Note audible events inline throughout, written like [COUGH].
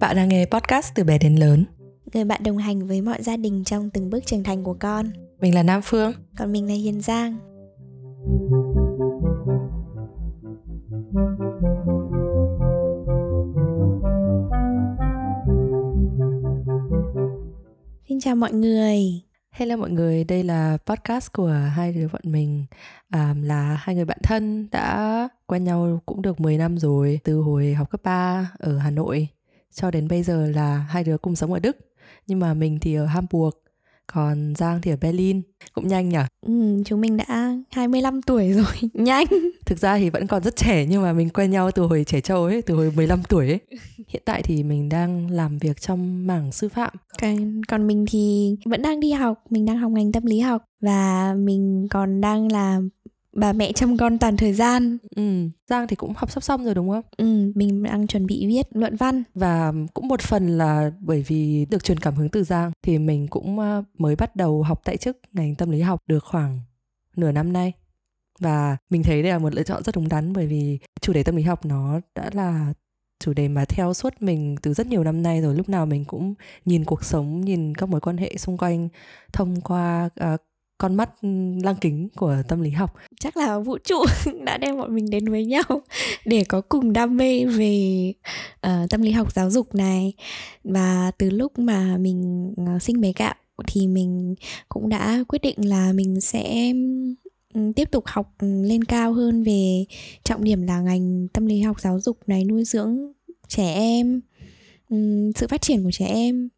Bạn đang nghe podcast từ bé đến lớn. Người bạn đồng hành với mọi gia đình trong từng bước trưởng thành của con. Mình là Nam Phương. Còn mình là Hiền Giang. Xin chào mọi người. Hello mọi người, đây là podcast của hai đứa bọn mình. À, là hai người bạn thân đã quen nhau cũng được 10 năm rồi từ hồi học cấp 3 ở Hà Nội. Cho đến bây giờ là hai đứa cùng sống ở Đức. Nhưng mà mình thì ở Hamburg còn Giang thì ở Berlin. Cũng nhanh nhỉ ừ, chúng mình đã 25 tuổi rồi [LAUGHS] nhanh. Thực ra thì vẫn còn rất trẻ nhưng mà mình quen nhau từ hồi trẻ trâu ấy từ hồi 15 tuổi ấy. [LAUGHS] Hiện tại thì mình đang làm việc trong mảng sư phạm. Còn, còn mình thì vẫn đang đi học mình đang học ngành tâm lý học. Và mình còn đang làm bà mẹ chăm con toàn thời gian. Ừ giang thì cũng học sắp xong rồi đúng không? Ừ mình đang chuẩn bị viết luận văn. Và cũng một phần là bởi vì được truyền cảm hứng từ giang thì mình cũng ờ, mới bắt đầu học tại chức ngành tâm lý học được khoảng nửa năm nay. Và mình thấy đây là một lựa chọn rất đúng đắn bởi vì chủ đề tâm lý học nó đã là chủ đề mà theo suốt mình từ rất nhiều năm nay rồi. Lúc nào mình cũng nhìn cuộc sống nhìn các mối quan hệ xung quanh thông qua uh, con mắt lăng kính của tâm lý học. Chắc là vũ trụ [LAUGHS] đã đem bọn mình đến với nhau [LAUGHS] để có cùng đam mê về uh, tâm lý học giáo dục này. Và từ lúc mà mình uh, sinh bé gạo thì mình cũng đã quyết định là mình sẽ ừ, tiếp tục học lên cao hơn về trọng điểm là ngành tâm lý học giáo dục này nuôi dưỡng trẻ em ừ, sự phát triển của trẻ em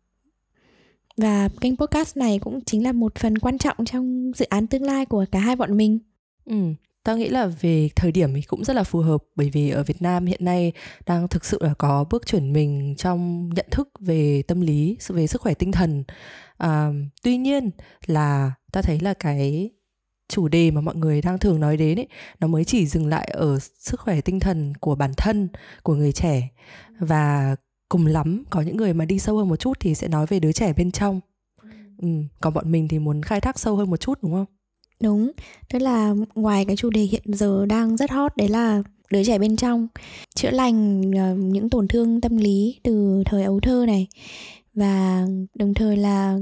và kênh podcast này cũng chính là một phần quan trọng trong dự án tương lai của cả hai bọn mình. Ừ tao nghĩ là về thời điểm thì cũng rất là phù hợp bởi vì ở Việt Nam hiện nay đang thực sự là có bước chuyển mình trong nhận thức về tâm lý về sức khỏe tinh thần. À, tuy nhiên là ta thấy là cái chủ đề mà mọi người đang thường nói đến ấy nó mới chỉ dừng lại ở sức khỏe tinh thần của bản thân của người trẻ. Và cùng lắm có những người mà đi sâu hơn một chút thì sẽ nói về đứa trẻ bên trong. Ừ. còn bọn mình thì muốn khai thác sâu hơn một chút đúng không? Đúng tức là ngoài cái chủ đề hiện giờ đang rất hot đấy là đứa trẻ bên trong chữa lành uh, những tổn thương tâm lý từ thời ấu thơ này. Và đồng thời là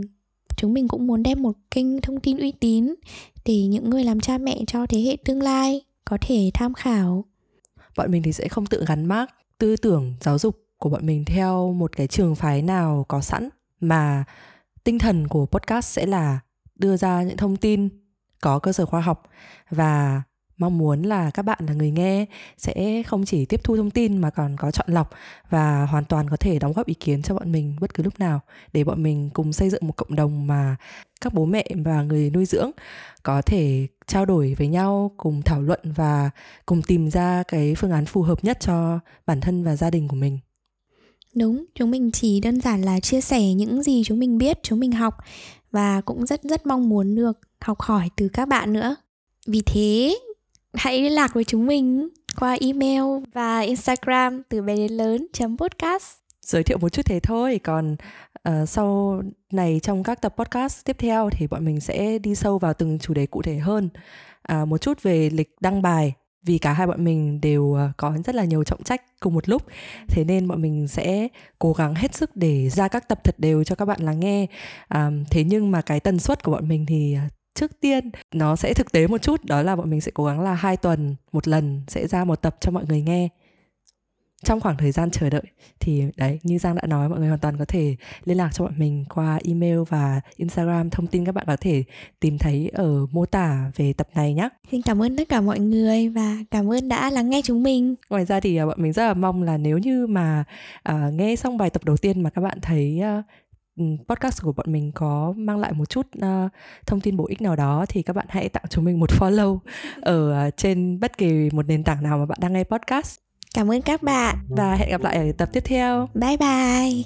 chúng mình cũng muốn đem một kênh thông tin uy tín để những người làm cha mẹ cho thế hệ tương lai có thể tham khảo. Bọn mình thì sẽ không tự gắn mác tư tưởng giáo dục của bọn mình theo một cái trường phái nào có sẵn, mà tinh thần của podcast sẽ là đưa ra những thông tin có cơ sở khoa học. Và mong muốn là các bạn là người nghe sẽ không chỉ tiếp thu thông tin mà còn có chọn lọc và hoàn toàn có thể đóng góp ý kiến cho bọn mình bất cứ lúc nào, để bọn mình cùng xây dựng một cộng đồng mà các bố mẹ và người nuôi dưỡng có thể trao đổi với nhau, cùng thảo luận và cùng tìm ra cái phương án phù hợp nhất cho bản thân và gia đình của mình. Đúng, chúng mình chỉ đơn giản là chia sẻ những gì chúng mình biết, chúng mình học và cũng rất rất mong muốn được học hỏi từ các bạn nữa. Vì thế, hãy liên lạc với chúng mình qua email và Instagram từ bé đến lớn podcast. Giới thiệu một chút thế thôi còn uh, sau này trong các tập podcast tiếp theo thì bọn mình sẽ đi sâu vào từng chủ đề cụ thể hơn. Uh, một chút về lịch đăng bài vì cả hai bọn mình đều ờ, có rất là nhiều trọng trách cùng một lúc. Thế nên bọn mình sẽ cố gắng hết sức để ra các tập thật đều cho các bạn lắng nghe. À, thế nhưng mà cái tần suất của bọn mình thì ờ, trước tiên nó sẽ thực tế một chút đó là bọn mình sẽ cố gắng là hai tuần một lần sẽ ra một tập cho mọi người nghe trong khoảng thời gian chờ đợi thì đấy như giang đã nói mọi người hoàn toàn có thể liên lạc cho bọn mình qua email và instagram. Thông tin các bạn có thể tìm thấy ở mô tả về tập này nhé xin cảm ơn tất cả mọi người và cảm ơn đã lắng nghe chúng mình. Ngoài ra thì à, bọn mình rất là mong là nếu như mà uh, nghe xong bài tập đầu tiên mà các bạn thấy uh, podcast của bọn mình có mang lại một chút uh, thông tin bổ ích nào đó thì các bạn hãy tặng chúng mình một follow ở uh, trên bất kỳ một nền tảng nào mà bạn đang nghe podcast Cảm ơn các bạn và hẹn gặp lại ở tập tiếp theo. Bye bye.